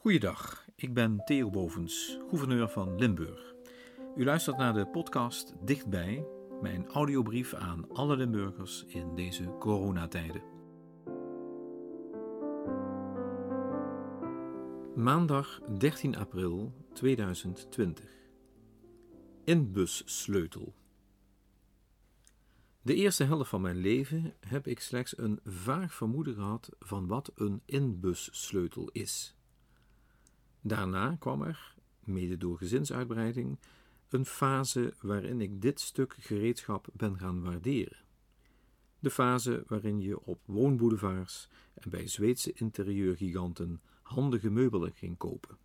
Goeiedag, ik ben Theo Bovens, gouverneur van Limburg. U luistert naar de podcast Dichtbij, mijn audiobrief aan alle Limburgers in deze coronatijden. Maandag 13 april 2020. Inbussleutel. De eerste helft van mijn leven heb ik slechts een vaag vermoeden gehad van wat een inbussleutel is. Daarna kwam er, mede door gezinsuitbreiding, een fase waarin ik dit stuk gereedschap ben gaan waarderen. De fase waarin je op woonboulevards en bij Zweedse interieurgiganten handige meubelen ging kopen.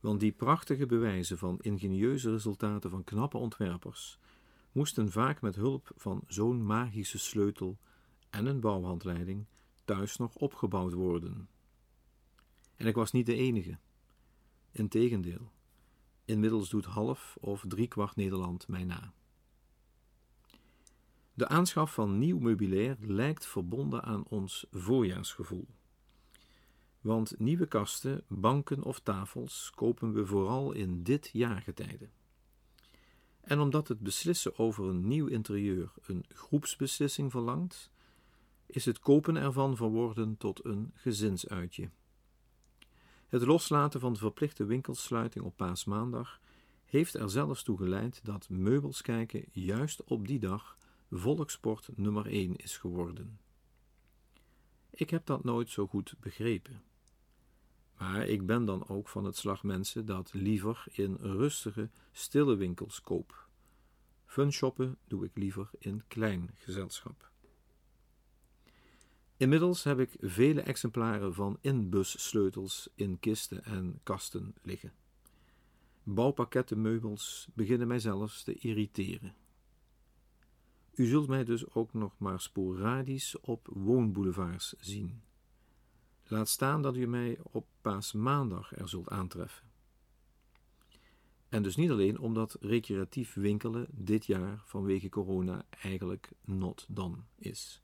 Want die prachtige bewijzen van ingenieuze resultaten van knappe ontwerpers moesten vaak met hulp van zo'n magische sleutel en een bouwhandleiding thuis nog opgebouwd worden. En ik was niet de enige. Integendeel, inmiddels doet half of driekwart Nederland mij na. De aanschaf van nieuw meubilair lijkt verbonden aan ons voorjaarsgevoel. Want nieuwe kasten, banken of tafels kopen we vooral in dit jaargetijde. En omdat het beslissen over een nieuw interieur een groepsbeslissing verlangt, is het kopen ervan verworden tot een gezinsuitje. Het loslaten van de verplichte winkelsluiting op paasmaandag heeft er zelfs toe geleid dat meubels kijken juist op die dag volksport nummer 1 is geworden. Ik heb dat nooit zo goed begrepen. Maar ik ben dan ook van het slag mensen dat liever in rustige, stille winkels koop. Funshoppen doe ik liever in klein gezelschap. Inmiddels heb ik vele exemplaren van inbussleutels in kisten en kasten liggen. Bouwpakkettenmeubels beginnen mij zelfs te irriteren. U zult mij dus ook nog maar sporadisch op woonboulevards zien. Laat staan dat u mij op paasmaandag er zult aantreffen. En dus niet alleen omdat recreatief winkelen dit jaar vanwege corona eigenlijk not done is.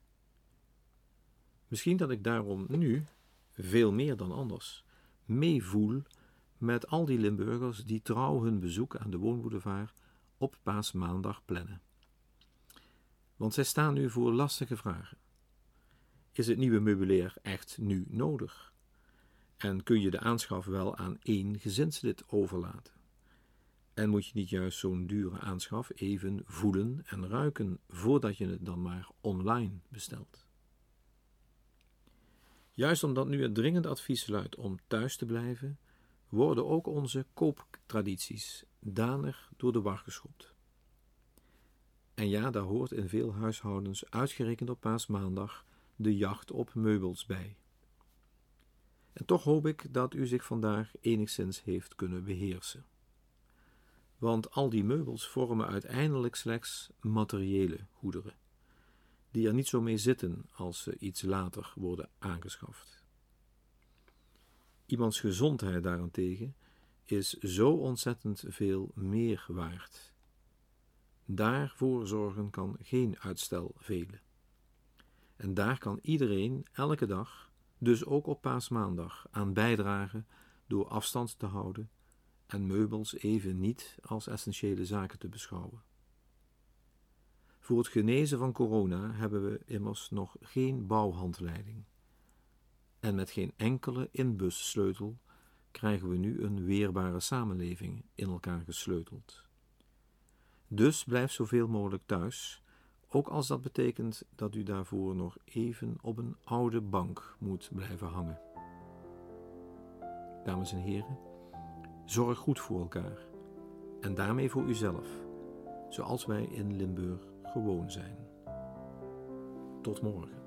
Misschien dat ik daarom nu, veel meer dan anders, meevoel met al die Limburgers die trouw hun bezoek aan de woonboulevard op paasmaandag plannen. Want zij staan nu voor lastige vragen. Is het nieuwe meubilair echt nu nodig? En kun je de aanschaf wel aan één gezinslid overlaten? En moet je niet juist zo'n dure aanschaf even voelen en ruiken voordat je het dan maar online bestelt? Juist omdat nu het dringend advies luidt om thuis te blijven, worden ook onze kooptradities danig door de war geschopt. En ja, daar hoort in veel huishoudens, uitgerekend op paasmaandag, de jacht op meubels bij. En toch hoop ik dat u zich vandaag enigszins heeft kunnen beheersen. Want al die meubels vormen uiteindelijk slechts materiële goederen, die er niet zo mee zitten als ze iets later worden aangeschaft. Iemands gezondheid daarentegen is zo ontzettend veel meer waard. Daarvoor zorgen kan geen uitstel velen. En daar kan iedereen elke dag, dus ook op paasmaandag, aan bijdragen door afstand te houden en meubels even niet als essentiële zaken te beschouwen. Voor het genezen van corona hebben we immers nog geen bouwhandleiding. En met geen enkele inbussleutel krijgen we nu een weerbare samenleving in elkaar gesleuteld. Dus blijf zoveel mogelijk thuis ook als dat betekent dat u daarvoor nog even op een oude bank moet blijven hangen. Dames en heren, zorg goed voor elkaar en daarmee voor uzelf, zoals wij in Limburg gewoon zijn. Tot morgen.